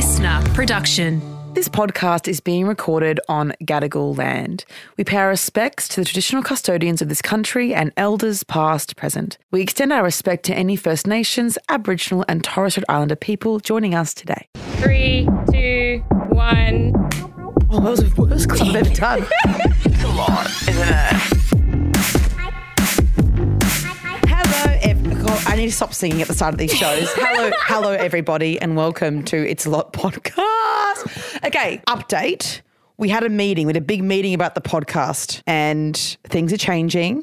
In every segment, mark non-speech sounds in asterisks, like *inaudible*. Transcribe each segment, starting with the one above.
listener production. This podcast is being recorded on Gadigal land. We pay our respects to the traditional custodians of this country and elders past, present. We extend our respect to any First Nations, Aboriginal and Torres Strait Islander people joining us today. Three, two, one. Oh, that was the worst club I've ever done. it's a lot, isn't it? God, I need to stop singing at the start of these shows. *laughs* Hello, hello, everybody, and welcome to It's a Lot podcast. Okay, update. We had a meeting. We had a big meeting about the podcast, and things are changing.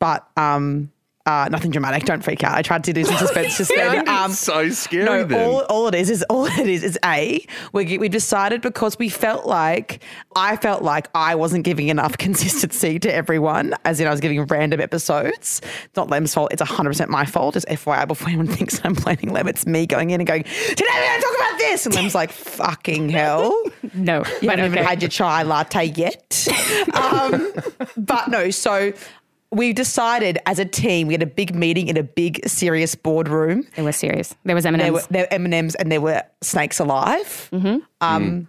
But um, uh, nothing dramatic. Don't freak out. I tried to do some suspense *laughs* just then. Um, so scary no, then. all, all it is is all it is is a we we decided because we felt like I felt like I wasn't giving enough *laughs* consistency to everyone, as in I was giving random episodes. It's not Lem's fault. It's hundred percent my fault. Just FYI, before anyone *laughs* thinks I'm blaming Lem, it's me going in and going today we're going to talk about this, and Lem's like fucking hell. No, You haven't even had your chai latte yet. um, but no, so we decided as a team, we had a big meeting in a big, serious boardroom. It was serious. There was M&Ms. There were, there were M&Ms and there were snakes alive. Um,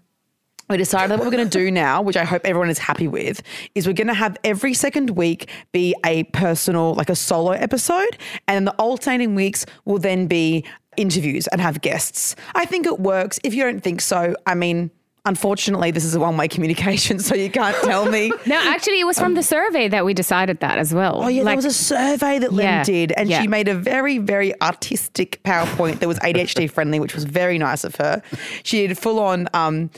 We decided that what we're going to do now, which I hope everyone is happy with, is we're going to have every second week be a personal, like a solo episode. And the alternating weeks will then be interviews and have guests. I think it works. If you don't think so, I mean, unfortunately, this is a one way communication, so you can't tell me. *laughs* no, actually, it was from the survey that we decided that as well. Oh yeah, Like, there was a survey that Lem Yeah, did, and yeah. she made a very, very artistic PowerPoint that was ADHD friendly, which was very nice of her. She did full on um,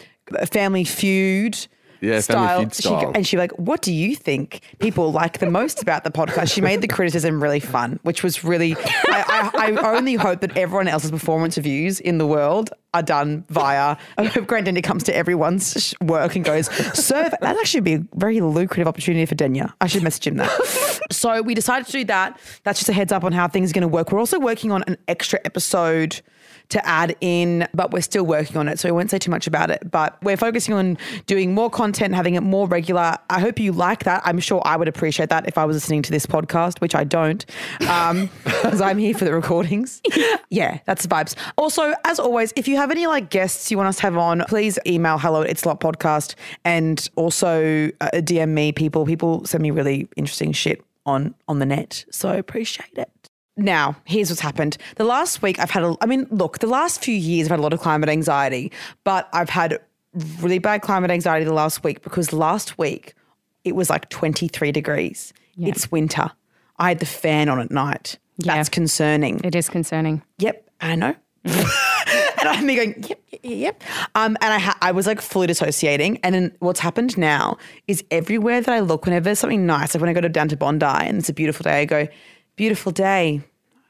Family Feud. Yeah, Family Feud She- style. and she like, what do you think people like the most about the podcast? She made the criticism really fun, which was really. I, I, I only hope that everyone else's performance reviews in the world are done via. *laughs* I hope Grant Denyer comes to everyone's work and goes, "Sir, that actually be a very lucrative opportunity for Denyer." I should message him that. *laughs* so we decided to do that. That's just a heads up on how things are going to work. We're also working on an extra episode to add in, but we're still working on it. So we won't say too much about it. But we're focusing on doing more content, having it more regular. I hope you like that. I'm sure I would appreciate that if I was listening to this podcast, which I don't, *laughs* because I'm here for the recordings. *laughs* yeah, that's the vibes. Also, as always, if you have any like guests you want us to have on, please email hello at it's lot podcast and also uh, DM me people. People send me really interesting shit on on the net. So I appreciate it. Now, here's what's happened. The last week, I've had a, I mean, look, the last few years, I've had a lot of climate anxiety, but I've had really bad climate anxiety the last week because last week it was like 23 degrees. It's winter. I had the fan on at night. Yeah. That's concerning. It is concerning. Yep, I know. *laughs* and I'm me going, yep, yep, yep. Um, and I, ha- I was like fully dissociating. And then what's happened now is everywhere that I look, whenever there's something nice, like when I go to, down to Bondi and it's a beautiful day, I go, beautiful day,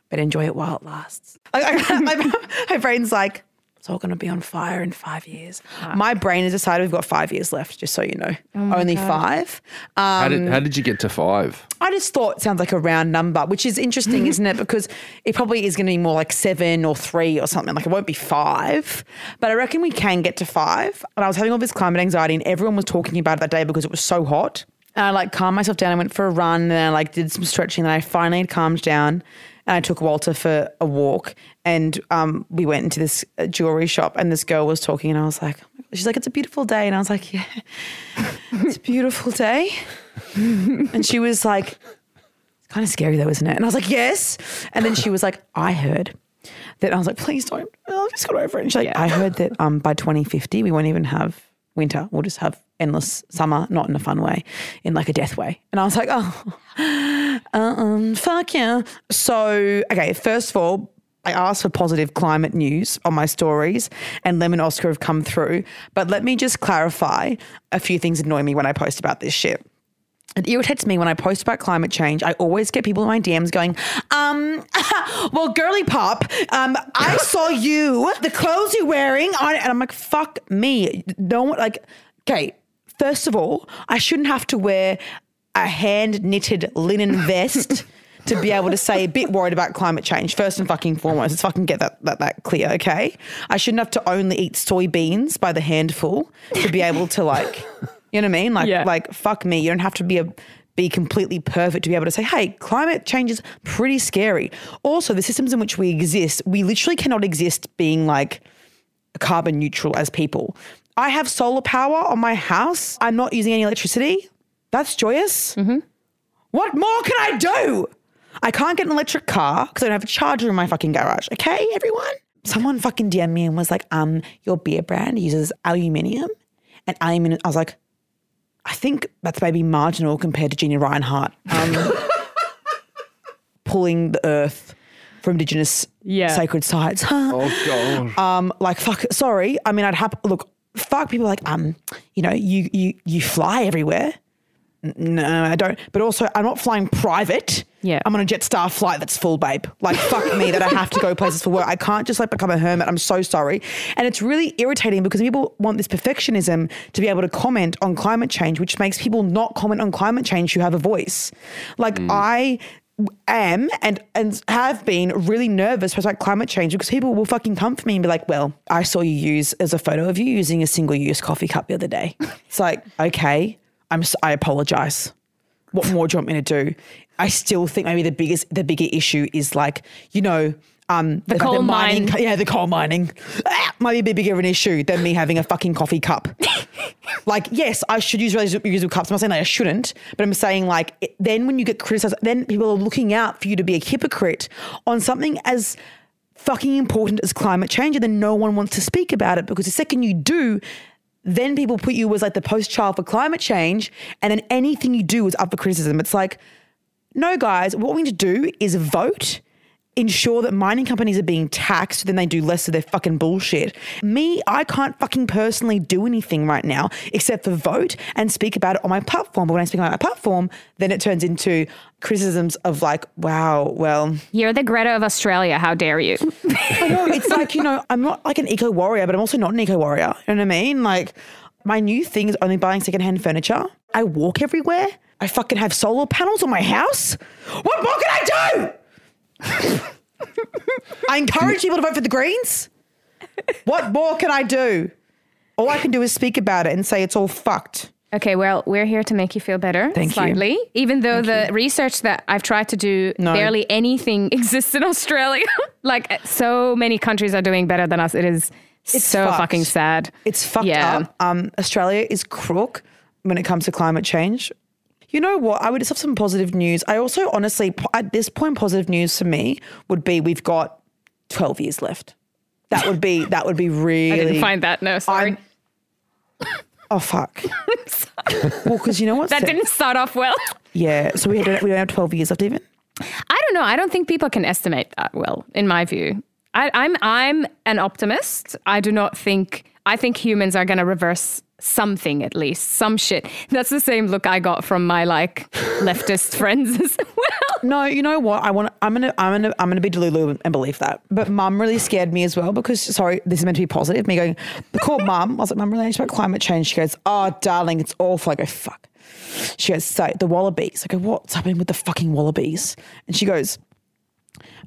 but enjoy it while it lasts. Like, *laughs* my, my brain's like, it's all going to be on fire in five years. My brain has decided we've got five years left, just so you know. Only five. Um, how, did, how did you get to five? I just thought it sounds like a round number, which is interesting, *laughs* isn't it? Because it probably is going to be more like seven or three or something. Like it won't be five, but I reckon we can get to five. And I was having all this climate anxiety, and everyone was talking about it that day because it was so hot. And I like calmed myself down. I went for a run, and I like did some stretching. And I finally calmed down, and I took Walter for a walk. And um, we went into this uh, jewelry shop, and this girl was talking, and I was like, she's like, it's a beautiful day, and I was like, yeah, *laughs* it's a beautiful day. *laughs* And she was like, it's kind of scary though, isn't it? And I was like, yes. And then she was like, I heard that. I was like, please don't. I'll just go over it. And she's like, I heard that um, by 2050, we won't even have winter. We'll just have endless summer, not in a fun way, in like a death way. And I was like, oh, um, fuck yeah. So, okay, first of all, I asked for positive climate news on my stories, and Lem and Oscar have come through. But let me just clarify a few things annoy me when I post about this shit. It irritates me when I post about climate change. I always get people in my DMs going, um, *laughs* well, girly pop, um, I *laughs* saw you, the clothes you're wearing on, and I'm like, fuck me. Don't like, okay, first of all, I shouldn't have to wear a hand knitted linen *laughs* vest to be able to say a bit worried about climate change. First and fucking foremost, let's fucking get that, that, that clear, okay? I shouldn't have to only eat soybeans by the handful to be able to like, you know what I mean? Like, Yeah. like fuck me. You don't have to be a be completely perfect to be able to say, hey, climate change is pretty scary. Also, the systems in which we exist, we literally cannot exist being like carbon neutral as people. I have solar power on my house. I'm not using any electricity. That's joyous. What more can I do? I can't get an electric car because I don't have a charger in my fucking garage. Okay, everyone? Someone fucking DM'd me and was like, um, your beer brand uses aluminium. And aluminium, I was like, I think that's maybe marginal compared to Gina Rinehart um, *laughs* pulling the earth from Indigenous Yeah. sacred sites. Oh god. um, like fuck. Sorry, I mean, I'd have look. Fuck people like um, you know, you you you fly everywhere. No, I don't. But also, I'm not flying private. Yeah. I'm on a Jetstar flight that's full, babe. Like, fuck me that I have to go places for work. I can't just like become a hermit. I'm so sorry. And it's really irritating because people want this perfectionism to be able to comment on climate change, which makes people not comment on climate change who have a voice. Like, I am and and have been really nervous about climate change because people will fucking come for me and be like, "Well, I saw you use as a photo of you using a single-use coffee cup the other day." *laughs* It's like, okay, I'm I apologize. What more do you want me to do? I still think maybe the biggest the bigger issue is like you know. Um, the, coal that mining, mine. yeah, the coal mining ah, might be a bit bigger of an issue than me having a fucking coffee cup. *laughs* like, yes, I should use reusable cups. I'm not saying that I shouldn't, but I'm saying like it- then when you get criticized, then people are looking out for you to be a hypocrite on something as fucking important as climate change, and then no one wants to speak about it because the second you do, then people put you as like the post child for climate change, and then anything you do is up for criticism. It's like, no, guys, what we need to do is vote. Ensure that mining companies are being taxed, then they do less of their fucking bullshit. Me, I can't fucking personally do anything right now except for vote and speak about it on my platform. But when I speak about my platform, then it turns into criticisms of like, wow, well, You're the Greta of Australia. How dare you? *laughs* I know. It's like, you know, I'm not like an eco warrior, but I'm also not an eco warrior. You know what I mean? Like, my new thing is only buying secondhand furniture. I walk everywhere. I fucking have solar panels on my house. What more can I do? I encourage people to vote for the Greens. What more can I do? All I can do is speak about it and say it's all fucked. Okay, well, we're here to make you feel better Thank you. slightly. Even though the research that I've tried to do, No. barely anything *laughs* exists in Australia. *laughs* like so many countries are doing better than us. It is It's so fucked. fucking sad. It's fucked Yeah. up. Um, Australia is crook when it comes to climate change. You know what? I would just have some positive news. I also honestly, at this point, positive news for me would be we've got 12 years left. That would be, that would be really. *laughs* I didn't find that. No, sorry. *laughs* Oh, fuck. *laughs* well, because you know what? that didn't start off well. Yeah. So we, had, we don't have 12 years left even. I don't know. I don't think people can estimate that well, in my view. I, I'm I'm an optimist. I do not think I think humans are going to reverse something at least, some shit. That's the same look I got from my like leftist *laughs* friends as well. No, you know what? I want. I'm gonna. I'm gonna. I'm gonna be Delulu and believe that. But Mum really scared me as well because sorry, this is meant to be positive. Me going, call Mum. I was like, Mum, anxious about climate change. She goes, Oh, darling, it's awful. I go, Fuck. She goes, So the wallabies. I go, What's happening with the fucking wallabies? And she goes,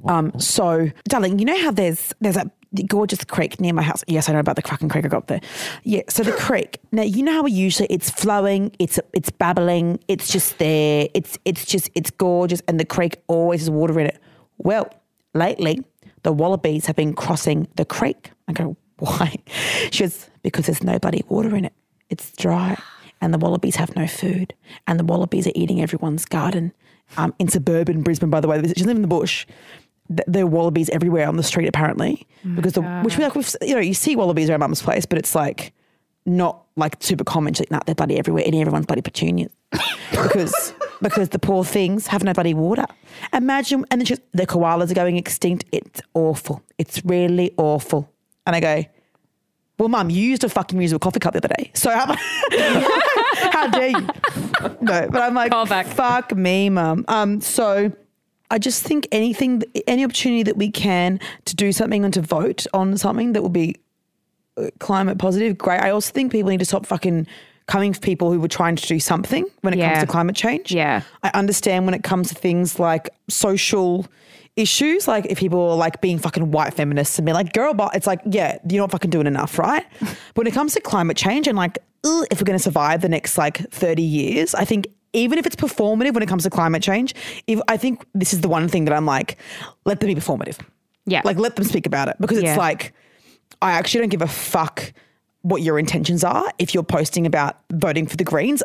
Um, so darling, you know how there's there's that gorgeous creek near my house. Yes, I know about the fucking creek. I got there. Yeah. So the creek. Now you know how we usually it's flowing, it's it's babbling, it's just there. It's it's just it's gorgeous, and the creek always has water in it. Well, lately the wallabies have been crossing the creek. I go, *laughs* why? She goes, because there's no bloody water in it. It's dry, and the wallabies have no food, and the wallabies are eating everyone's garden. Um, in suburban Brisbane, by the way, she lives in the bush th- there are wallabies everywhere on the street apparently. Because the which we like we've, you know you see wallabies around mum's place but it's like not like super common. She's like, nah, they're bloody everywhere. Eating everyone's bloody petunias. *laughs* Because because the poor things have no bloody water. Imagine and then she's, the koalas are going extinct. It's awful. It's really awful. And I go well mum you used a fucking reusable coffee cup the other day. So how, *laughs* how dare you? *laughs* No but I'm like Call back. fuck me mum. Um so I just think anything, any opportunity that we can to do something and to vote on something that will be uh, climate positive, great. I also think people need to stop fucking coming for people who were trying to do something when it Yeah. comes to climate change. Yeah. I understand when it comes to things like social issues, like if people are like being fucking white feminists and be like, girl, but it's like, yeah, you're not fucking doing enough, right? *laughs* but when it comes to climate change and like, if we're going to survive the next like 30 years, I think even if it's performative when it comes to climate change, if I think this is the one thing that I'm like, let them be performative. Yeah. Like let them speak about it because Yeah. it's like, I actually don't give a fuck what your intentions are. If you're posting about voting for the Greens,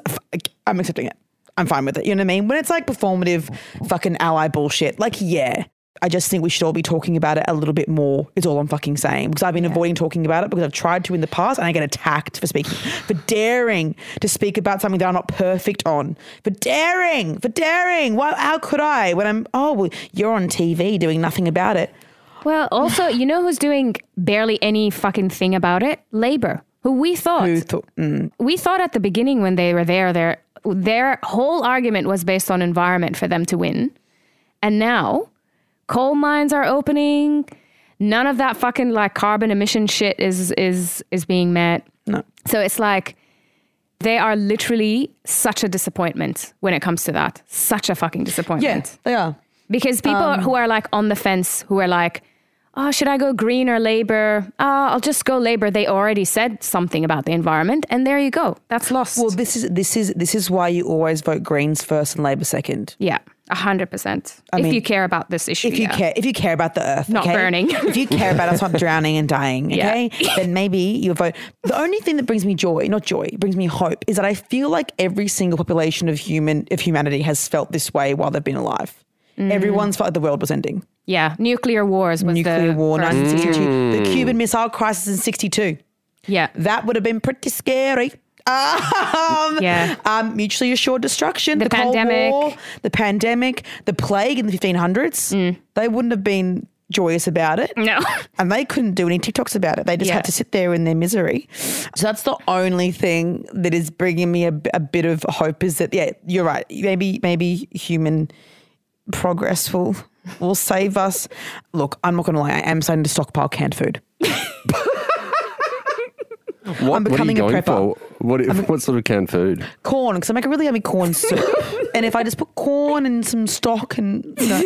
I'm accepting it. I'm fine with it. You know what I mean? When it's like performative fucking ally bullshit, like, yeah. I just think we should all be talking about it a little bit more, is all I'm fucking saying. Because I've been avoiding talking about it because I've tried to in the past and I get attacked for speaking, for daring to speak about something that I'm not perfect on. For daring, for daring. Why, how could I when I'm, oh, well, you're on TV doing nothing about it? Well, also, you know who's doing barely any fucking thing about it? Labor, who we thought Who thought, mm, we thought at the beginning when they were there, their their whole argument was based on environment for them to win, and now coal mines are opening. None of that fucking like carbon emission shit is is is being met. no. So it's like they are literally such a disappointment when it comes to that. Such a fucking disappointment. Yeah, they are. Because people um, who are like on the fence, who are like, oh, should I go green or labor? Oh, I'll just go labor. They already said something about the environment, and there you go. That's lost. Well, this is this is this is why you always vote Greens first and Labor second. yeah, a hundred percent. If mean, you care about this issue, If you yeah. care, if you care about the earth, Not okay? burning. *laughs* if you care about us not drowning and dying, *laughs* Yeah. okay, then maybe you vote. The only thing that brings me joy, not joy, brings me hope, is that I feel like every single population of human of humanity has felt this way while they've been alive. Mm. Everyone's felt like the world was ending. yeah, nuclear wars was Nuclear the war, first- 1962, the Cuban Missile Crisis in '62. Yeah, That would have been pretty scary. Um, Yeah. Um, mutually assured destruction, The the, Cold pandemic. War, the pandemic, the plague in the 1500s. Mm. They wouldn't have been joyous about it. no. *laughs* And they couldn't do any TikToks about it. They just Yeah. had to sit there in their misery. So that's the only thing that is bringing me a, a bit of hope is that, yeah, you're right. Maybe, maybe human progress will, will save us. Look, I'm not going to lie. I am starting to stockpile canned food. *laughs* What, I'm what are you becoming a going prepper. for? What, *laughs* what sort of canned food? corn because I make a really yummy corn soup. *laughs* and if I just put corn and some stock and you know,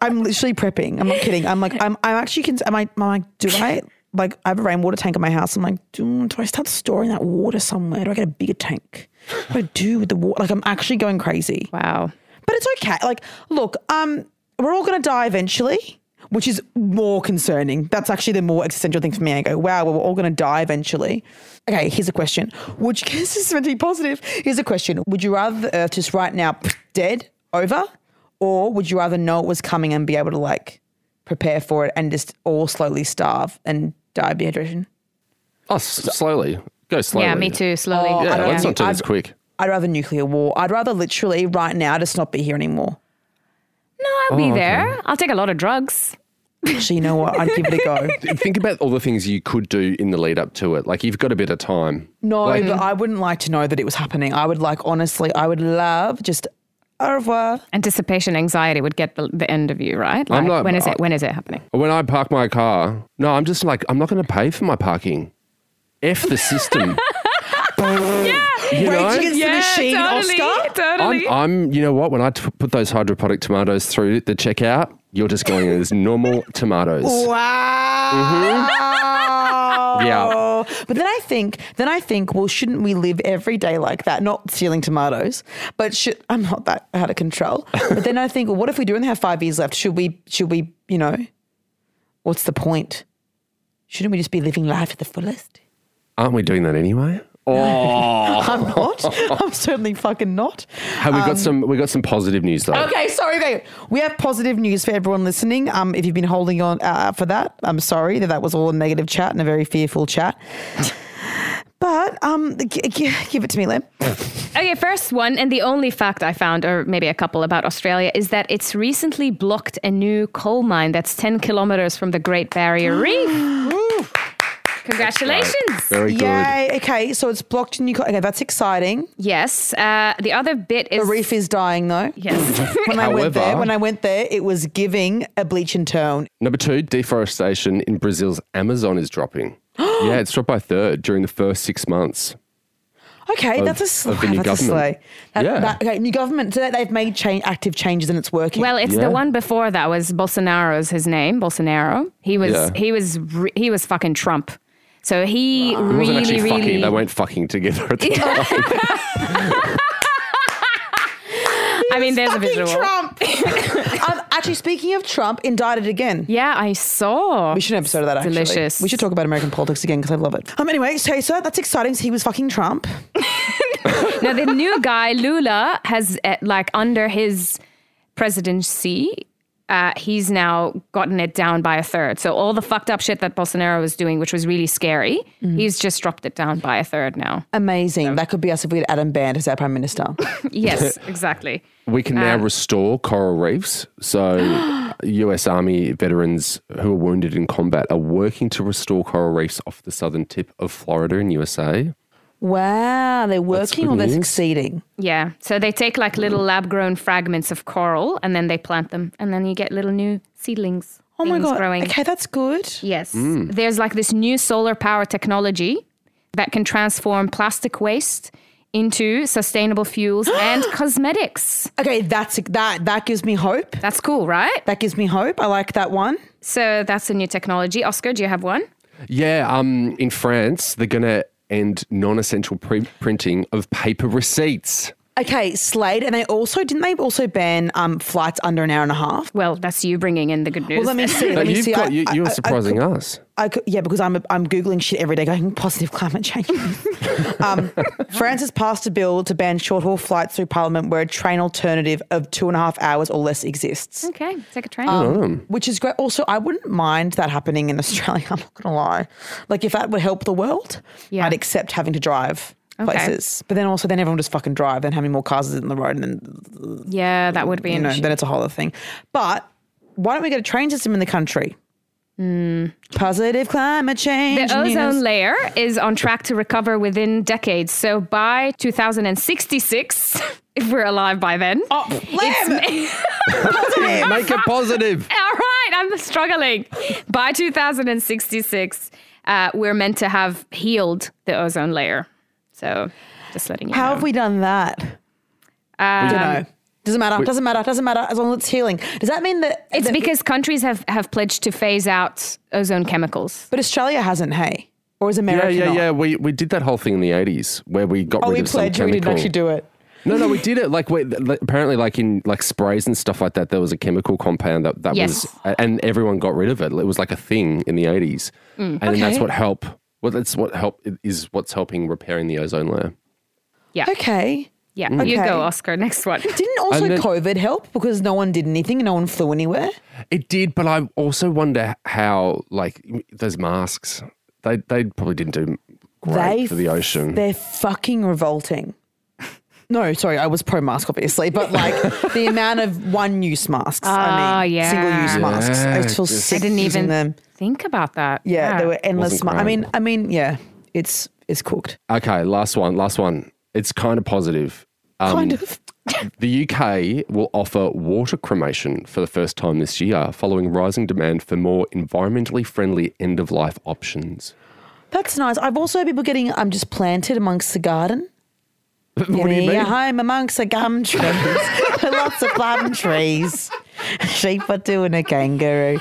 I'm literally prepping. I'm not kidding. I'm like I'm I'm actually cons- am I am I do I like I have a rainwater tank in my house. I'm like do, do I start storing that water somewhere? Do I get a bigger tank? What do I do with the water? Like I'm actually going crazy. Wow. But it's okay. Like look, um, we're all gonna die eventually. Which is more concerning. That's actually the more existential thing for me. I go, wow, well, we're all going to die eventually. Okay, here's a question. Would you, *laughs* this is meant to be positive. Here's a question. Would you rather the earth just right now *laughs* dead, over? Or would you rather know it was coming and be able to like prepare for it and just all slowly starve and die of dehydration? Oh, s- slowly. Go slowly. Yeah, me too. Slowly. Oh, Yeah, I let's not think do this quick. I'd rather nuclear war. I'd rather literally right now just not be here anymore. No, I'll be Oh, okay. there. I'll take a lot of drugs. Actually, you know what? I'd give it a go. *laughs* Think about all the things you could do in the lead up to it. Like you've got a bit of time. No, Like- but I wouldn't like to know that it was happening. I would like, honestly, I would love just au revoir. Anticipation anxiety would get the, the end of you, right? Like, I'm not- when is I- it? When is it happening? When I park my car, no, I'm just like, I'm not going to pay for my parking. F the system. *laughs* yeah. You know? Rage Against the Machine, Oscar. Totally. I'm, I'm, you know what? When I t- put those hydroponic tomatoes through the checkout, you're just going as normal tomatoes. Wow. Yeah. But then I think, then I think, well, shouldn't we live every day like that? Not stealing tomatoes, but should I'm not that out of control. But then I think, well, what if we do only have five years left? Should we? Should we? You know, what's the point? Shouldn't we just be living life to the fullest? Aren't we doing that anyway? Oh, *laughs* I'm not. *laughs* I'm certainly fucking not. hey, we got some. We got some positive news though. Okay, sorry. Okay, we have positive news for everyone listening. Um, if you've been holding on uh, for that, I'm sorry that that was all a negative chat and a very fearful chat. *laughs* But um, g- g- give it to me, Lem. Okay, first one, and the only fact I found, or maybe a couple about Australia, is that it's recently blocked a new coal mine that's 10 kilometers from the Great Barrier Reef. *gasps* *gasps* Congratulations. Very good. Yay! Okay, so it's blocked in Newcastle. Okay, that's exciting. Yes. Uh, the other bit is. The reef is dying though. *laughs* Yes. *laughs* When I went there, when I went there, it was giving a bleach and turn. Number two, deforestation in Brazil's Amazon is dropping. *gasps* yeah, it's dropped by a third during the first six months. Okay, Of- that's a sl- of the new that's a government. slay. That- Yeah. that- okay, new government. So they've made change, active changes and it's working. Well, it's Yeah. the one before that was Bolsonaro's his name, Bolsonaro. He was Yeah. he was re- he was fucking Trump. So he It wasn't really actually really fucking. They weren't fucking together at the time. *laughs* I mean, there's a Fucking visual. Trump. um, *laughs* actually, speaking of Trump, indicted again. Yeah, I saw. We should do an episode of that. Actually, Delicious. We should talk about American politics again because I love it. Um. Anyway, so, so that's exciting. So he was fucking Trump. *laughs* Now the new guy Lula has uh, like under his presidency. Uh, he's now gotten it down by a third. So all the fucked up shit that Bolsonaro was doing, which was really scary, he's just dropped it down by a third now. Amazing. That could be us if we had Adam Bandt as our prime minister. *laughs* *laughs* Yes, exactly. We can now restore coral reefs. So, *gasps* US Army veterans who are wounded in combat are working to restore coral reefs off the southern tip of Florida in USA. Wow, they're working good or they're news. succeeding. Yeah. So they take like little lab grown fragments of coral and then they plant them and then you get little new seedlings. Oh my god. Growing. Okay, that's good. Yes. There's like this new solar power technology that can transform plastic waste into sustainable fuels *gasps* and cosmetics. Okay, that's that. That gives me hope. That's cool, right? That gives me hope. I like that one. So that's a new technology. Oscar, do you have one? Yeah, um, in France, they're going to end non essential pre- printing of paper receipts. Okay, Slade, and they also didn't they also ban um, flights under an hour and a half? Well, that's you bringing in the good news. Well, let me see. Let me you've see. Got, I, you, you're I- I surprising could- us. I yeah, because I'm I'm googling shit every day, going positive climate change. *laughs* um, France has passed a bill to ban short haul flights through Parliament where a train alternative of two and a half hours or less exists, okay, take a train. Um, which is great. Also, I wouldn't mind that happening in Australia. *laughs* I'm not gonna lie. Like if that would help the world, Yeah. I'd accept having to drive. Okay. Places, but then also then everyone just fucking drive. Then how many more cars is in the road, and then yeah, that would be you an know, issue. then it's a whole other thing. But why don't we get a train system in the country? Positive climate change. The news. ozone layer is on track to recover within decades. So by 2066, *laughs* if we're alive by then. Oh, Lem! *laughs* Positive. Make it positive. *laughs* All right, I'm struggling. By 2066, uh, we're meant to have healed the ozone layer. So just letting you How know. have we done that? Um, Don't know. Doesn't matter. Doesn't matter. Doesn't matter. As long as it's healing. Does that mean that? It's that- because countries have, have pledged to phase out ozone chemicals. But Australia hasn't. Hey, or is America? yeah, not? yeah. We, we did that whole thing in the 80s where we got Oh, rid we of some pledged. We didn't actually do it. No, no, we did it. Like, we, apparently, like in like sprays and stuff like that, there was a chemical compound that, that Yes. was, and everyone got rid of it. It was like a thing in the 80s. And then that's what help. Well, that's what help is what's helping repairing the ozone layer. Yeah. Okay. Yeah. You go, Oscar. Next one. *laughs* Didn't also then- COVID help because no one did anything and no one flew anywhere? It did, but I also wonder how, like, those masks, they, they probably didn't do great They for the ocean. They're fucking revolting. No, sorry, I was pro mask, obviously, but like *laughs* the amount of one use masks. Ah, I mean, yeah. single use masks. I Yeah, just feel just- sick I didn't using even them. Think about that. Yeah, there were endless. Wasn't I mean, I mean, yeah, it's it's cooked. Okay, last one, last one. It's kind of positive. Um, Kind of. *laughs* The UK will offer water cremation for the first time this year, following rising demand for more environmentally friendly end of life options. That's nice. I've also had people getting um just planted amongst the garden. *laughs* what do you mean? Home amongst the gum *laughs* trees. Lots of plum trees. Sheep are doing a kangaroo.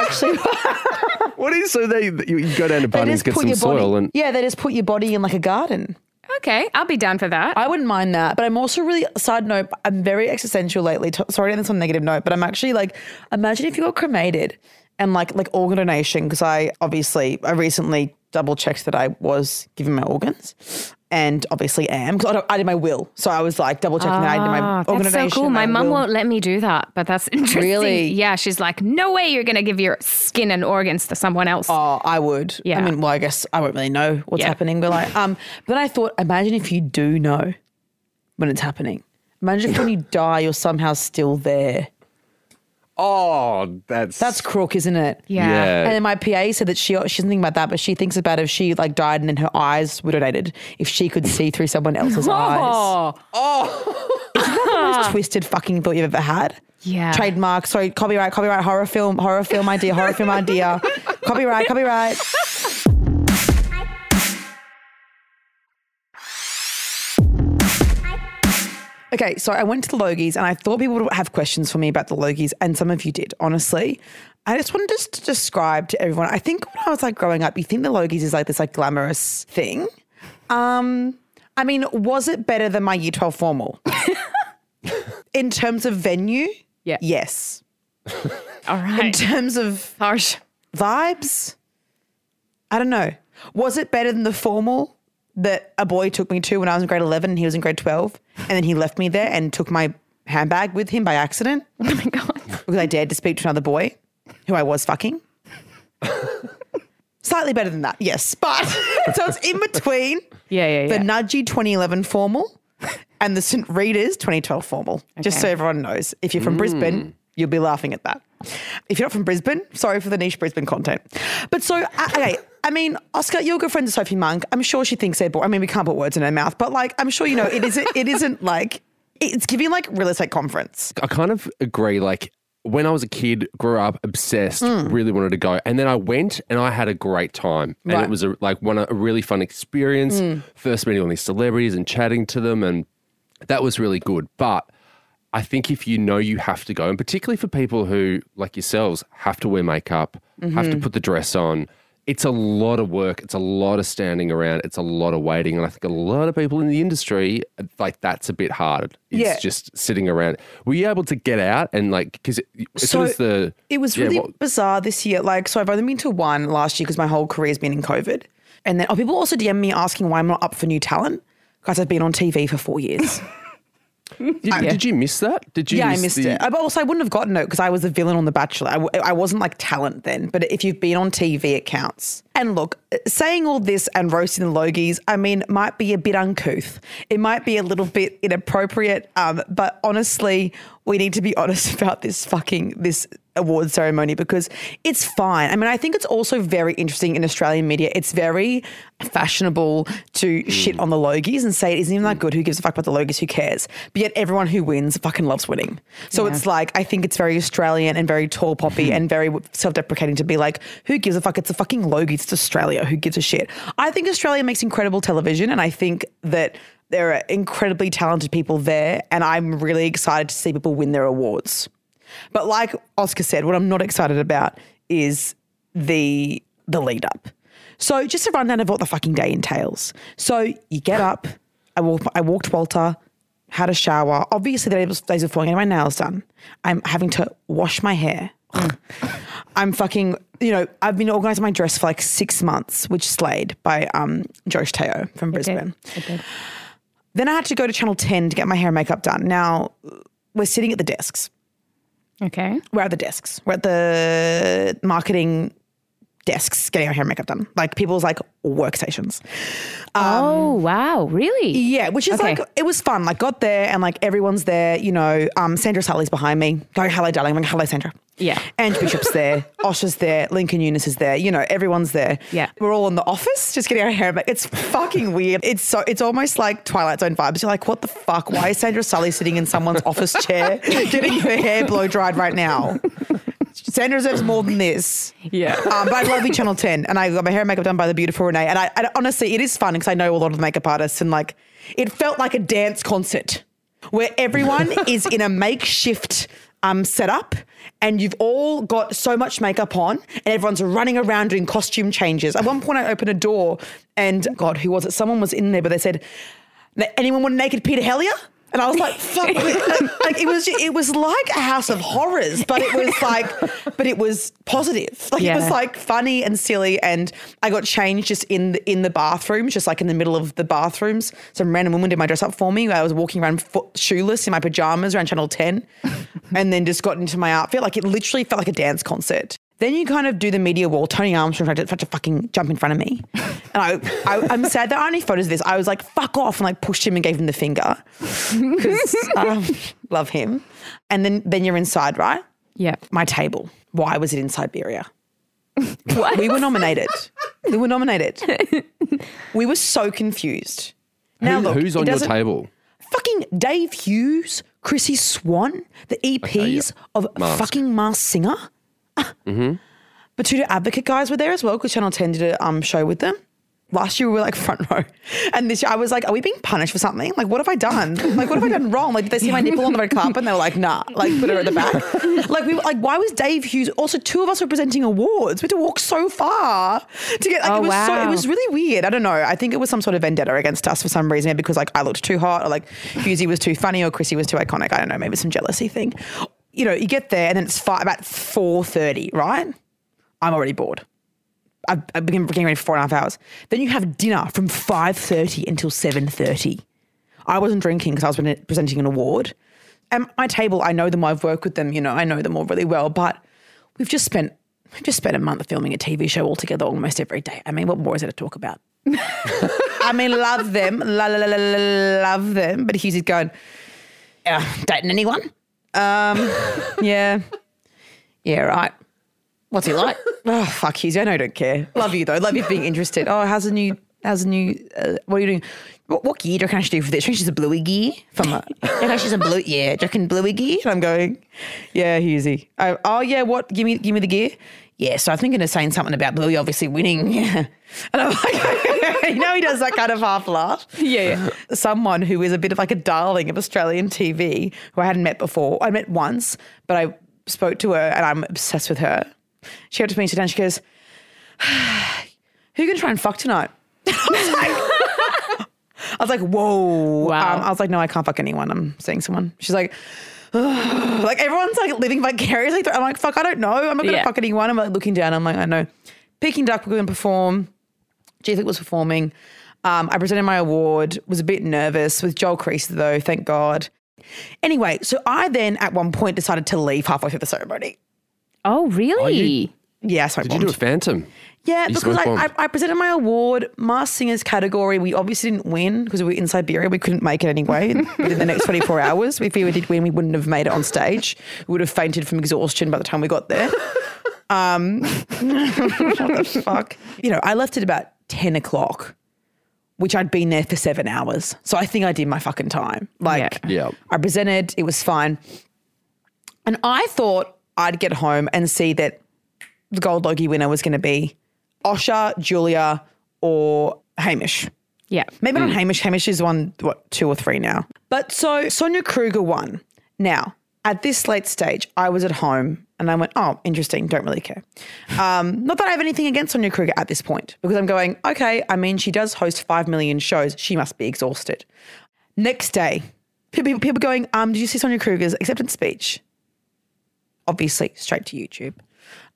That's actually *laughs* What is so they you, you go down to they Bunnings, get some soil, body. and Yeah, they just put your body in like a garden. Okay, I'll be down for that. I wouldn't mind that, but I'm also really side note. I'm very existential lately. T- sorry, that's on a negative note, but I'm actually like, imagine if you got cremated and like like organ donation because I obviously I recently double checked that I was given my organs. And obviously am because I, I did my will, so I was like double checking that I did my Ah, organ that's so cool. My mum won't let me do that, but that's *laughs* interesting. Really? Yeah, she's like, no way you're going to give your skin and organs to someone else. Oh, I would. Yeah. I mean, well, I guess I won't really know what's Yeah. happening, but like, um, but I thought, imagine if you do know when it's happening. Imagine if when you die, you're somehow still there. Oh, that's That's crook, isn't it? Yeah. yeah. And then my PA said that she she doesn't think about that, but she thinks about if she like died and then her eyes were donated, if she could see through someone else's *laughs* oh. eyes. Oh, Most *laughs* twisted fucking thought you've ever had. Yeah. Trademark. Sorry, copyright, copyright, horror film, horror film idea, horror film idea. *laughs* copyright, copyright. Okay, so I went to the Logies and I thought people would have questions for me about the Logies, and some of you did, honestly. I just wanted just to describe to everyone. I think when I was like growing up, you think the Logies is like this like glamorous thing. Um, I mean, was it better than my year 12 formal? *laughs* in terms of venue, Yeah. yes. All In terms of Harsh. vibes, I don't know. Was it better than the formal that a boy took me to when I was in grade 11 and he was in grade 12? And then he left me there and took my handbag with him by accident *laughs* Oh my god. because I dared to speak to another boy who I was fucking. Slightly better than that, yes. But *laughs* so it's in between Yeah, yeah, the yeah. Nudgee 2011 formal and the St. Rita's 2012 formal. Just so everyone knows. If you're from Brisbane, mm. you'll be laughing at that. If you're not from Brisbane, sorry for the niche Brisbane content. But so, uh, okay, I mean, Oscar, you're good friends with Sophie Monk. I'm sure she thinks boring. I mean, we can't put words in her mouth, but like, I'm sure you know, it isn't, it isn't like, it's giving like real estate conference. I kind of agree. Like when I was a kid, grew up obsessed, really wanted to go, and then I went and I had a great time, and Right. it was a, like one a really fun experience. First meeting all these celebrities and chatting to them, and that was really good. But I think if you know you have to go, and particularly for people who like yourselves have to wear makeup, have to mm-hmm. put the dress on. It's a lot of work. It's a lot of standing around. It's a lot of waiting. And I think a lot of people in the industry, like, that's a bit hard. It's Yeah. just sitting around. Were you able to get out and like because as soon as the it was yeah, really what- bizarre this year. Like, so I've only been to one last year because my whole career's been in COVID. And then oh, people also DM me asking why I'm not up for new talent because I've been on TV for four years. *laughs* did, did you miss that? Did you? yeah, I missed the- it. But also, I wouldn't have gotten it because I was a villain on The Bachelor. I, w- I wasn't like talent then. But if you've been on TV, it counts. And look, saying all this and roasting the Logies, I mean, might be a bit uncouth. It might be a little bit inappropriate. Um, but honestly, we need to be *laughs* honest about this fucking this award ceremony because it's fine. I mean, I think it's also very interesting in Australian media. It's very fashionable to shit mm. on the Logies and say it isn't even that good. Who gives a fuck about the Logies? Who cares? But yet everyone who wins fucking loves winning. So it's like I think it's very Australian and very tall poppy mm-hmm. and very self-deprecating to be like, who gives a fuck? It's a fucking Logies. It's Australia. Who gives a shit? I think Australia makes incredible television, and I think that there are incredibly talented people there, and I'm really excited to see people win their awards. But like Oscar said, what I'm not excited about is the the lead up. So just a rundown of what the fucking day entails. So you get up. I walk. I walked Walter. Had a shower. Obviously, the days days before getting my nails done. I'm having to wash my hair. *laughs* I'm fucking. You know, I've been organising my dress for like six months, which slayed by um, Josh Teo from Brisbane. Then I had to go to Channel 10 to get my hair and makeup done. Now, we're sitting at the desks. Okay. We're at the desks. We're at the marketing desks getting our hair and makeup done. Like people's like workstations. oh wow, really? Yeah, which is Okay. like it was fun. Like got there and like everyone's there. You know, um, Sandra Sully's behind me, Go, hello, darling. I'm going hello, Sandra. Yeah. Ange Bishop's there. Asher's there. Lincoln Younes is there. You know, everyone's there. Yeah. we're all in the office just getting our hair back. It's fucking weird. It's so it's almost like Twilight Zone vibes. You're like, what the fuck? Why is Sandra Sully sitting in someone's *laughs* office chair getting her hair blow dried right now? Sandra deserves more than this. Yeah. Um, but I love you, Channel 10. And I got my hair and makeup done by the beautiful Renee. And I, I honestly, it is fun because I know a lot of the makeup artists and like, it felt like a dance concert where everyone *laughs* is in a makeshift um, setup and you've all got so much makeup on and everyone's running around doing costume changes. At one point, I opened a door and God, who was it? Someone was in there, but they said, anyone want naked Peter Hellier? And I was like, fuck, *laughs* like it was, it was like a house of horrors, but it was like, but it was positive. Like it was like funny and silly. And I got changed just in the, in the bathrooms, just like in the middle of the bathrooms. Some random woman did my dress up for me. I was walking around foot, shoeless in my pajamas around Channel 10 and then just got into my outfit. Like it literally felt like a dance concert. Then you kind of do the media wall. Tony Armstrong tried to, tried to fucking jump in front of me. And I, I, I'm sad there aren't any photos of this. I was like, fuck off, and like pushed him and gave him the finger. Because um, love him. And then, then you're inside, right? Yeah. My table. Why was it in Siberia? What? We were nominated. we were nominated. We were so confused. Now Who- look, who's on your table? Fucking Dave Hughes, Chrissy Swan, the EPs of Mask. fucking Masked Singer. Mm-hmm. But two Advocate guys were there as well because Channel 10 did a um, show with them. last year we were like *laughs* front row, and this year I was like, "Are we being punished for something? Like, what have I done? Like, what have I done wrong? Like, did they see my nipple on the red carpet and they were like, nah, like put her at the back. *laughs* Like, we were like, why was Dave Hughes? Also, two of us were presenting awards. We had to walk so far to get. Like, Oh, it was so. It was really weird. I don't know. I think it was some sort of vendetta against us for some reason because like I looked too hot, or like Hughesy was too funny, or Chrissy was too iconic. I don't know. Maybe some jealousy thing. You know, you get there and then it's five, about four thirty, right? I'm already bored. I've, I've been getting ready for four and a half hours. Then you have dinner from five thirty until seven thirty. I wasn't drinking because I was presenting an award. And my table, I know them. I've worked with them. You know, I know them all really well. But we've just spent we've just spent a month filming a TV show all together almost every day. I mean, what more is there to talk about? *laughs* I mean, love them, la, la, la, la, la, love them. But Hughes is going, uh, dating anyone? Um, yeah, yeah, right. What's he like? *laughs* oh, fuck Hughes. I know, I don't care. Love you though. Love you for being interested. Oh, how's the new? How's the new? Uh, what are you doing? What, what gear do I reckon I should do for this? Do you reckon she's a bluey gear from a. do you reckon she's a blue? Yeah. Do you reckon bluey gear? And *laughs* I'm going, yeah, Hughesy. Oh, oh yeah. What? Give me, give me the gear. Yeah. So I thinking of saying something about Bluey obviously winning. *laughs* And I'm like, *laughs* you know, he does that kind of half laugh. Yeah. Someone who is a bit of like a darling of Australian TV, who I hadn't met before. I met once, but I spoke to her and I'm obsessed with her. She came up to me today and she goes, *sighs* Who are you going to try and fuck tonight? *laughs* I was like, I was like, whoa. Wow. Um, I was like, no, I can't fuck anyone. I'm seeing someone. She's like. *sighs* like everyone's like living vicariously. through- I'm like, fuck, I don't know. I'm not going to Yeah. fuck anyone. I'm like looking down. I'm like, I know. Peking Duk, we're going to perform. G Flip was performing. Um, I presented my award, was a bit nervous with Joel Creasey though, thank God. Anyway, so I then at one point decided to leave halfway through the ceremony. Oh, really? Yeah, so I Did you do a phantom? Yeah, You because I, I. I presented my award, Masked Singers category. We obviously didn't win because we were in Siberia. We couldn't make it anyway *laughs* within the next 24 hours. If we did win, we wouldn't have made it on stage. We would have fainted from exhaustion by the time we got there. Um, *laughs* what the fuck? You know, I left at about 10 o'clock, which I'd been there for seven hours. So I think I did my fucking time. Like, Yeah. Yeah. I presented, it was fine. And I thought I'd get home and see that the Gold Logie winner was going to be Asher, Julia, or Hamish. Yeah. Maybe not Hamish. Hamish is one, what, two or three now. But so Sonia Kruger won. Now, at this late stage, I was at home and I went, oh, interesting, don't really care. Um, not that I have anything against Sonia Kruger at this point, because I'm going, okay, I mean, she does host 5 million shows. She must be exhausted. Next day, people, people going, um, did you see Sonia Kruger's acceptance speech? Obviously, straight to YouTube.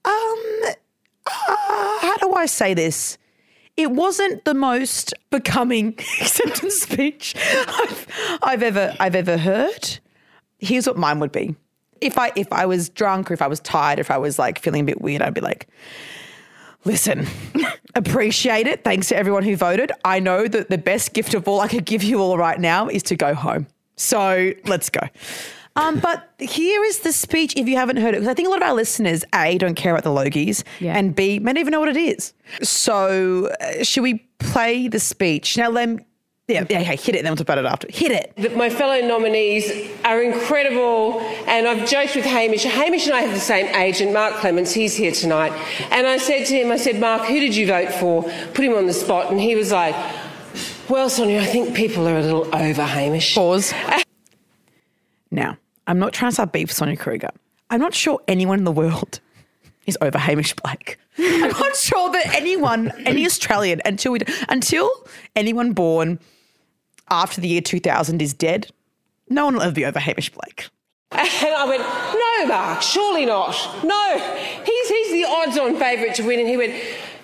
Um, uh, *sighs* how do I say this? It wasn't the most becoming *laughs* acceptance speech I've, I've ever I've ever heard. Here's what mine would be. If I if I was drunk or if I was tired, if I was like feeling a bit weird, I'd be like, listen, *laughs* appreciate it. Thanks to everyone who voted. I know that the best gift of all I could give you all right now is to go home. So let's go. Um, but here is the speech if you haven't heard it, because I think a lot of our listeners, A, don't care about the Logies, Yeah. and B, may not even know what it is. So uh, should we play the speech? Now, Lem, yeah, yeah, hey, hit it, then we'll talk about it after. Hit it. that my fellow nominees are incredible, and I've joked with Hamish. Hamish and I have the same agent, Mark Clements. He's here tonight, and I said to him, "I said, Mark, who did you vote for?" Put him on the spot, and he was like, "Well, Sonia, I think people are a little over Hamish." Pause. *laughs* now, I'm not trying to start beef with Sonia Kruger. I'm not sure anyone in the world *laughs* is over Hamish Blake. *laughs* I'm not sure that anyone, any Australian, until we, until anyone born after the year 2000 is dead, no one will ever be over Hamish Blake. And I went, "No, Mark, surely not. No, he's he's the odds-on favourite to win." And he went,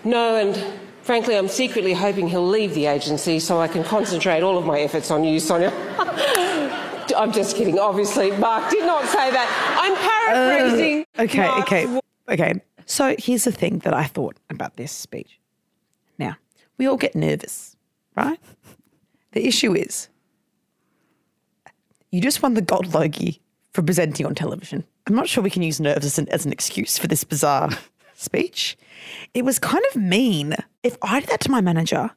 "No, and." Frankly, I'm secretly hoping he'll leave the agency so I can concentrate all of my efforts on you, Sonia. *laughs* I'm just kidding, obviously. Mark did not say that. I'm paraphrasing. Oh, okay, Mark's okay, wo- okay. So here's the thing that I thought about this speech. Now, we all get nervous, right? The issue is you just won the gold Logie for presenting on television. I'm not sure we can use nerves as an, as an excuse for this bizarre *laughs* speech. It was kind of mean. If I did that to my manager,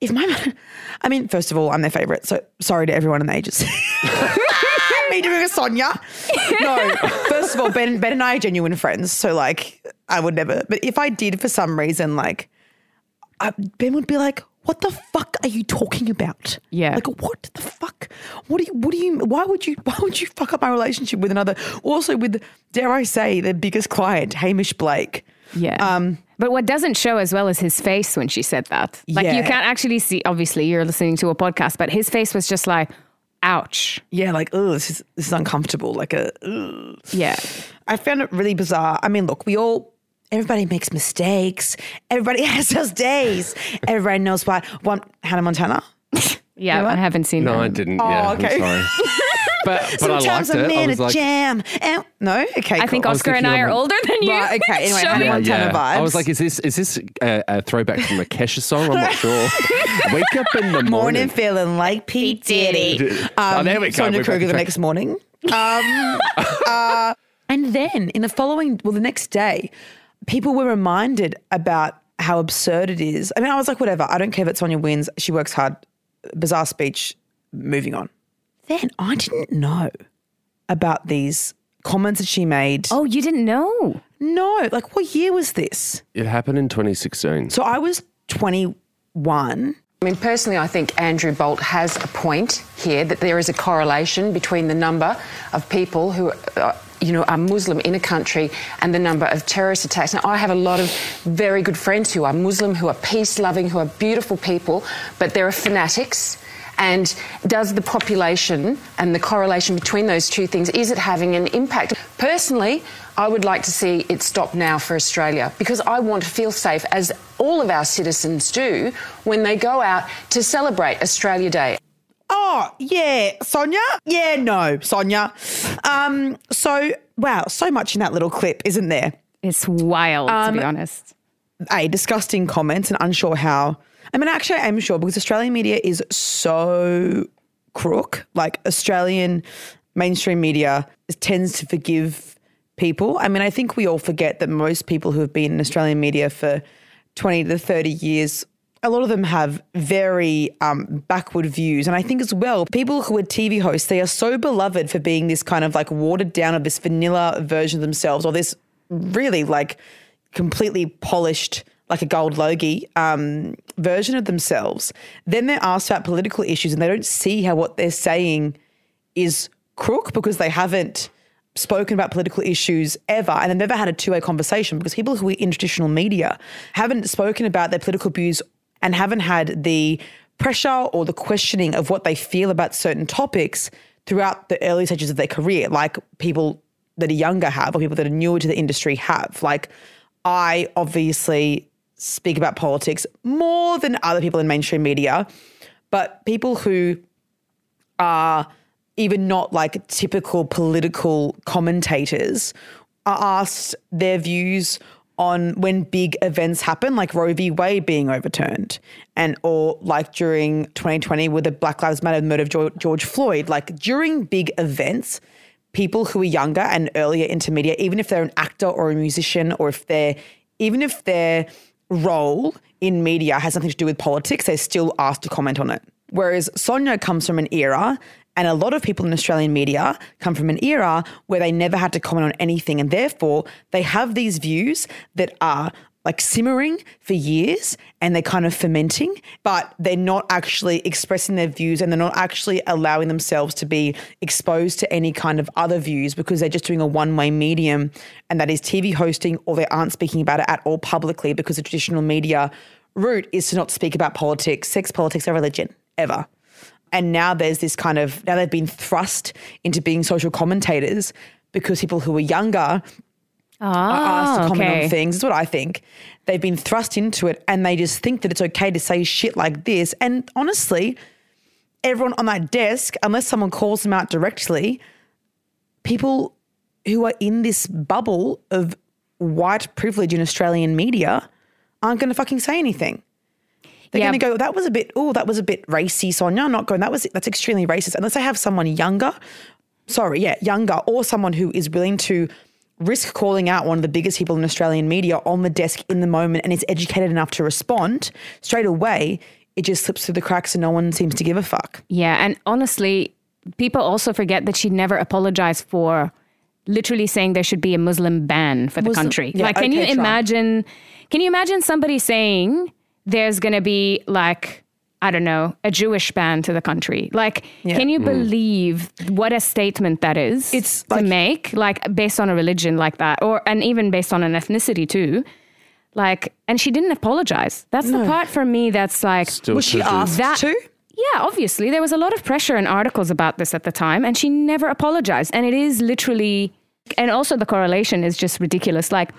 if my, *laughs* I mean, first of all, I'm their favorite. So sorry to everyone in the agency. *laughs* *laughs* Me doing a Sonia. No, first of all, Ben, Ben and I are genuine friends. So like, I would never, but if I did for some reason, like, uh, Ben would be like, "What the fuck are you talking about? Yeah. like what the fuck? What do you? What do you? Why would you? Why would you fuck up my relationship with another? Also, with dare I say, the biggest client, Hamish Blake. Yeah. Um, but what doesn't show as well is his face when she said that. Like you can't actually see. Obviously, you're listening to a podcast, but his face was just like, "Ouch." Yeah, like oh, this is this is uncomfortable. Like a. ugh. Yeah. I found it really bizarre. I mean, look, we all. Everybody makes mistakes. Everybody *laughs* has those days. Everybody knows why. One Hannah Montana. *laughs* Yeah, I haven't seen that. No, that. I didn't. Oh, yeah, okay. I'm sorry. *laughs* but but I Sometimes liked I'm it. I in was a like, jam. And, no, okay. I think cool. was Oscar and I are of- older than you. Right, okay, *laughs* anyway, Show Hannah me. yeah, Montana yeah. I was like, is this is this a, a throwback from a Kesha song? I'm not sure. *laughs* Wake up in the morning. morning feeling like P Diddy. oh, there we go. Sonia We're Kruger the next morning. Um, uh, and then in the following, well, the next day, people were reminded about how absurd it is. I mean, I was like, whatever. I don't care that Sonia wins. She works hard. Bizarre speech. Moving on. Then I didn't know about these comments that she made. Oh, you didn't know? no, like what year was this? It happened in 2016. So I was 21. I mean, personally, I think Andrew Bolt has a point here that there is a correlation between the number of people who, uh, you know, are Muslim in a country and the number of terrorist attacks. Now, I have a lot of very good friends who are Muslim, who are peace-loving, who are beautiful people, but there are fanatics. And does the population and the correlation between those two things, is it having an impact? Personally, I would like to see it stop now for Australia because I want to feel safe, as all of our citizens do, when they go out to celebrate Australia Day. Oh, yeah, Sonia? Yeah, no, Sonia. Um, so wow, so much in that little clip, isn't there? It's wild, to Um, be honest. A disgusting comments and unsure how. I mean, actually, I'm sure because Australian media is so crook. Like Australian mainstream media tends to forgive people. I mean, I think we all forget that most people who have been in Australian media for 20 to 30 years, a lot of them have very um, backward views. And I think as well, people who are TV hosts, they are so beloved for being this kind of like watered down of this vanilla version of themselves or this really like completely polished like a gold logie um, version of themselves. Then they're asked about political issues and they don't see how what they're saying is crook because they haven't spoken about political issues ever and they've never had a two-way conversation because people who are in traditional media haven't spoken about their political views and haven't had the pressure or the questioning of what they feel about certain topics throughout the early stages of their career like people that are younger have or people that are newer to the industry have. Like i obviously speak about politics more than other people in mainstream media but people who are even not like typical political commentators are asked their views on when big events happen, like Roe v. Wade being overturned, and or like during 2020 with the Black Lives Matter murder of George, Floyd. Like during big events, people who are younger and earlier into media, even if they're an actor or a musician, or if they're even if their role in media has nothing to do with politics, they're still asked to comment on it. Whereas Sonia comes from an era, and a lot of people in Australian media come from an era where they never had to comment on anything. And therefore, they have these views that are like simmering for years and they're kind of fermenting, but they're not actually expressing their views and they're not actually allowing themselves to be exposed to any kind of other views because they're just doing a one way medium and that is TV hosting or they aren't speaking about it at all publicly because the traditional media route is to not speak about politics, sex, politics, or religion ever. And now there's this kind of, now they've been thrust into being social commentators because people who are younger are asked to Ah, comment okay. on things. Is what I think. They've been thrust into it and they just think that it's okay to say shit like this. And honestly, everyone on that desk, unless someone calls them out directly, people who are in this bubble of white privilege in Australian media aren't going to fucking say anything. They're Yeah. going to go, that was a bit, oh, that was a bit racy, Sonia. I'm not going, that was, that's extremely racist. Unless I have someone younger, sorry, yeah, younger, or someone who is willing to risk calling out one of the biggest people in Australian media on the desk in the moment and is educated enough to respond straight away, it just slips through the cracks and no one seems to give a fuck. Yeah, and honestly, people also forget that she never apologized for literally saying there should be a Muslim ban for the Muslim- country. yeah, like, can you okay, Trump. imagine? Can you imagine somebody saying there's going to be like, I don't know, a Jewish ban to the country. Like, Yeah. can you mm. believe what a statement that is It's to like- make, like based on a religion like that, or and even based on an ethnicity too? Like, and she didn't apologize. That's the part for me that's like, Still Was she asked That- to? yeah, obviously. There was a lot of pressure and articles about this at the time, and she never apologized. And it is literally, and also the correlation is just ridiculous. Like,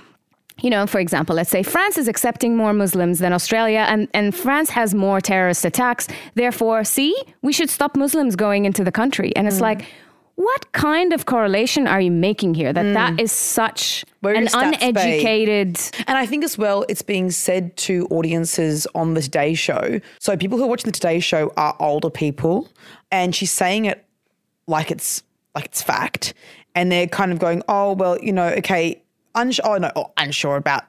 you know, for example, let's say France is accepting more Muslims than Australia, and, and France has more terrorist attacks. Therefore, see, we should stop Muslims going into the country. And Mm. it's like, what kind of correlation are you making here? That that is such Mm. Where an is stats, babe? uneducated. And I think as well, it's being said to audiences on the Today Show. So people who are watching the Today Show are older people, and she's saying it like it's like it's fact, and they're kind of going, "Oh well, you know, okay, unsure, oh no, oh, unsure about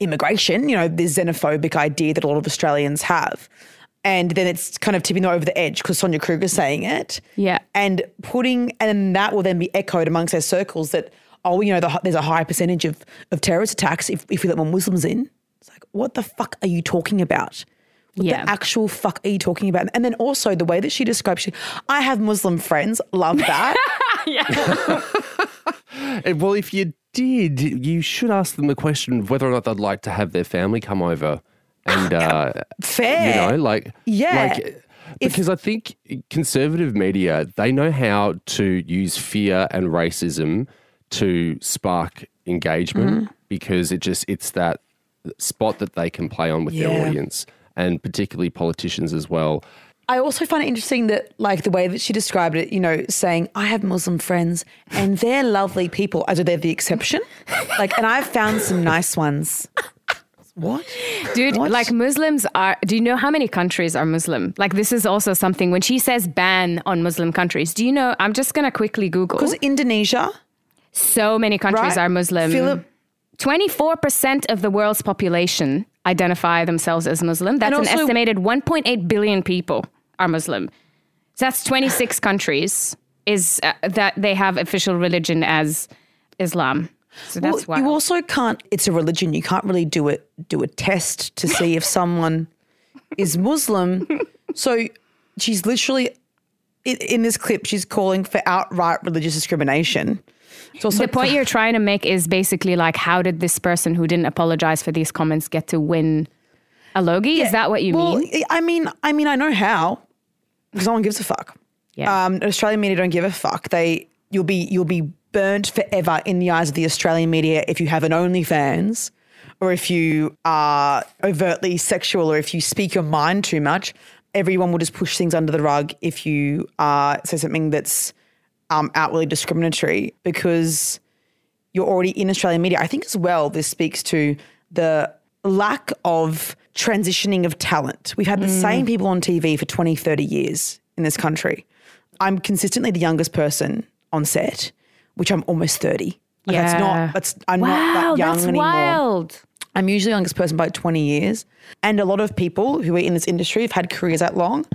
immigration. You know, this xenophobic idea that a lot of Australians have." And then it's kind of tipping them over the edge because Sonia Kruger's saying it. Yeah. And putting, and that will then be echoed amongst their circles that, oh, you know, the, there's a high percentage of, of terrorist attacks if, if we let more Muslims in. It's like, what the fuck are you talking about? What Yeah. the actual fuck are you talking about? And then also the way that she describes, she, I have Muslim friends, love that. *laughs* Eh, *laughs* Well, if you did, you should ask them the question of whether or not they'd like to have their family come over and, *laughs* uh, Fair. you know, like, Yeah. like, because I think conservative media they know how to use fear and racism to spark engagement Mm-hmm. because it just it's that spot that they can play on with their audience and particularly politicians as well. I also find it interesting that, like, the way that she described it, you know, saying, I have Muslim friends and they're lovely people, as though they're the exception. Like, and I've found some nice ones. What? Dude, What? like Muslims are, do you know how many countries are Muslim? Like, this is also something when she says ban on Muslim countries. Do you know? I'm just going to quickly Google. Because Indonesia, So many countries Right. are Muslim. Philip- 24% of the world's population identify themselves as Muslim. That's And an estimated 1.8 billion people are Muslim. So that's 26 countries is uh, that they have official religion as Islam. So that's well, why. you also can't, it's a religion. You can't really do it, do a test to see if someone is Muslim. So she's literally, in, in this clip, she's calling for outright religious discrimination. Also the point you're trying to make is basically like, how did this person who didn't apologize for these comments get to win a Logie? Is that what you well, mean? I mean, I mean, I know how because no one gives a fuck. Yeah. Um, Australian media don't give a fuck. They you'll be you'll be burned forever in the eyes of the Australian media if you have an OnlyFans or if you are overtly sexual or if you speak your mind too much. Everyone will just push things under the rug if you uh, say something that's um, outwardly discriminatory because you're already in Australian media. I think as well, this speaks to the lack of transitioning of talent. We've had the same people on TV for 20, 30 years in this country. I'm consistently the youngest person on set, which I'm almost 30. Like that's not, that's, I'm not that young that's anymore. wild. I'm usually the youngest person by 20 years. And a lot of people who are in this industry have had careers that long.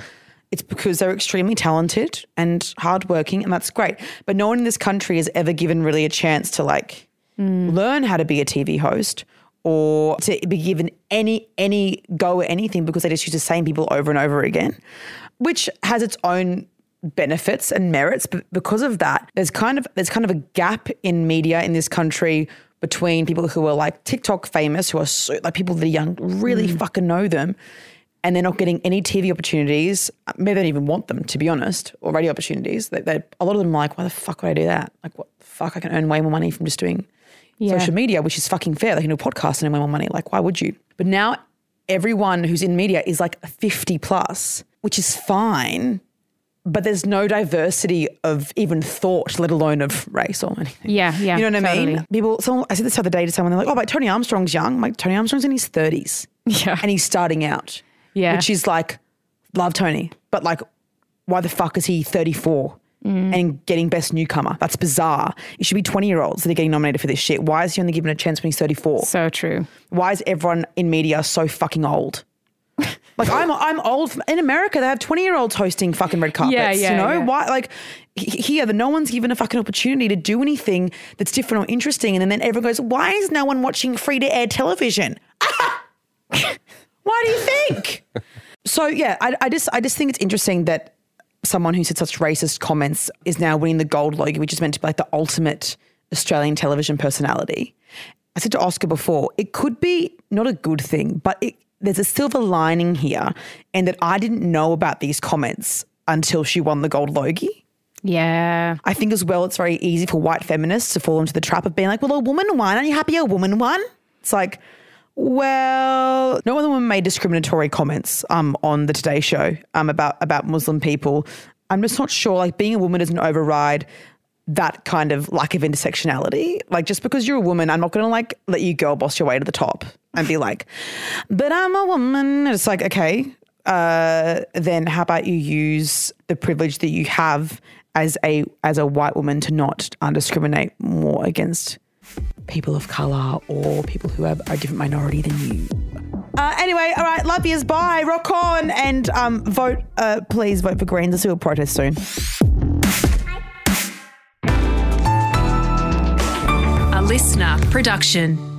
It's because they're extremely talented and hardworking, and that's great. But no one in this country has ever given really a chance to like hmm. learn how to be a TV host or to be given any any go at anything because they just use the same people over and over again, which has its own benefits and merits. But because of that, there's kind of there's kind of a gap in media in this country between people who are like TikTok famous, who are so, like people that are young, really hmm. fucking know them, and they're not getting any TV opportunities. Maybe they don't even want them, to be honest, or radio opportunities. They, they, a lot of them are like, why the fuck would I do that? Like, what the fuck? I can earn way more money from just doing Yeah. social media, which is fucking fair. They can do a podcast and earn way more money. Like, why would you? But now everyone who's in media is like 50 plus, which is fine. But there's no diversity of even thought, let alone of race or anything. Yeah, yeah, You know what I mean? People, someone, I said this the other day to someone, they're like, oh, but Tony Armstrong's young. I'm like, Tony Armstrong's in his 30s. *laughs* Yeah. And he's starting out. Yeah. Which is like, love Tony. But like, why the fuck is he 34 Mm. and getting best newcomer? That's bizarre. It should be 20 year olds that are getting nominated for this shit. Why is he only given a chance when he's 34? So true. Why is everyone in media so fucking old? *laughs* Like I'm, I'm old. In America, they have twenty year olds hosting fucking red carpets. Yeah, yeah, you know yeah. why? Like here, the no one's given a fucking opportunity to do anything that's different or interesting, and then everyone goes, "Why is no one watching free to air television? *laughs* *laughs* why do you think? *laughs* so yeah, I, I just I just think it's interesting that someone who said such racist comments is now winning the gold Logie, which is meant to be like the ultimate Australian television personality. I said to Oscar before, it could be not a good thing, but it, there's a silver lining here, and that I didn't know about these comments until she won the gold Logie. Yeah. I think as well, it's very easy for white feminists to fall into the trap of being like, well, a woman won. Aren't you happy a woman won? It's like, well, no other woman made discriminatory comments um, on the Today Show um, about about Muslim people. I'm just not sure. Like being a woman doesn't override that kind of lack of intersectionality. Like just because you're a woman, I'm not going to like let you girl boss your way to the top and be like, but I'm a woman. It's like okay, uh, then how about you use the privilege that you have as a as a white woman to not uh, discriminate more against people of color or people who are a different minority than you. Uh, anyway, all right, love yous. Bye. Rock on and um, vote. Uh, please vote for Greens. Let's do a protest soon. A listener production.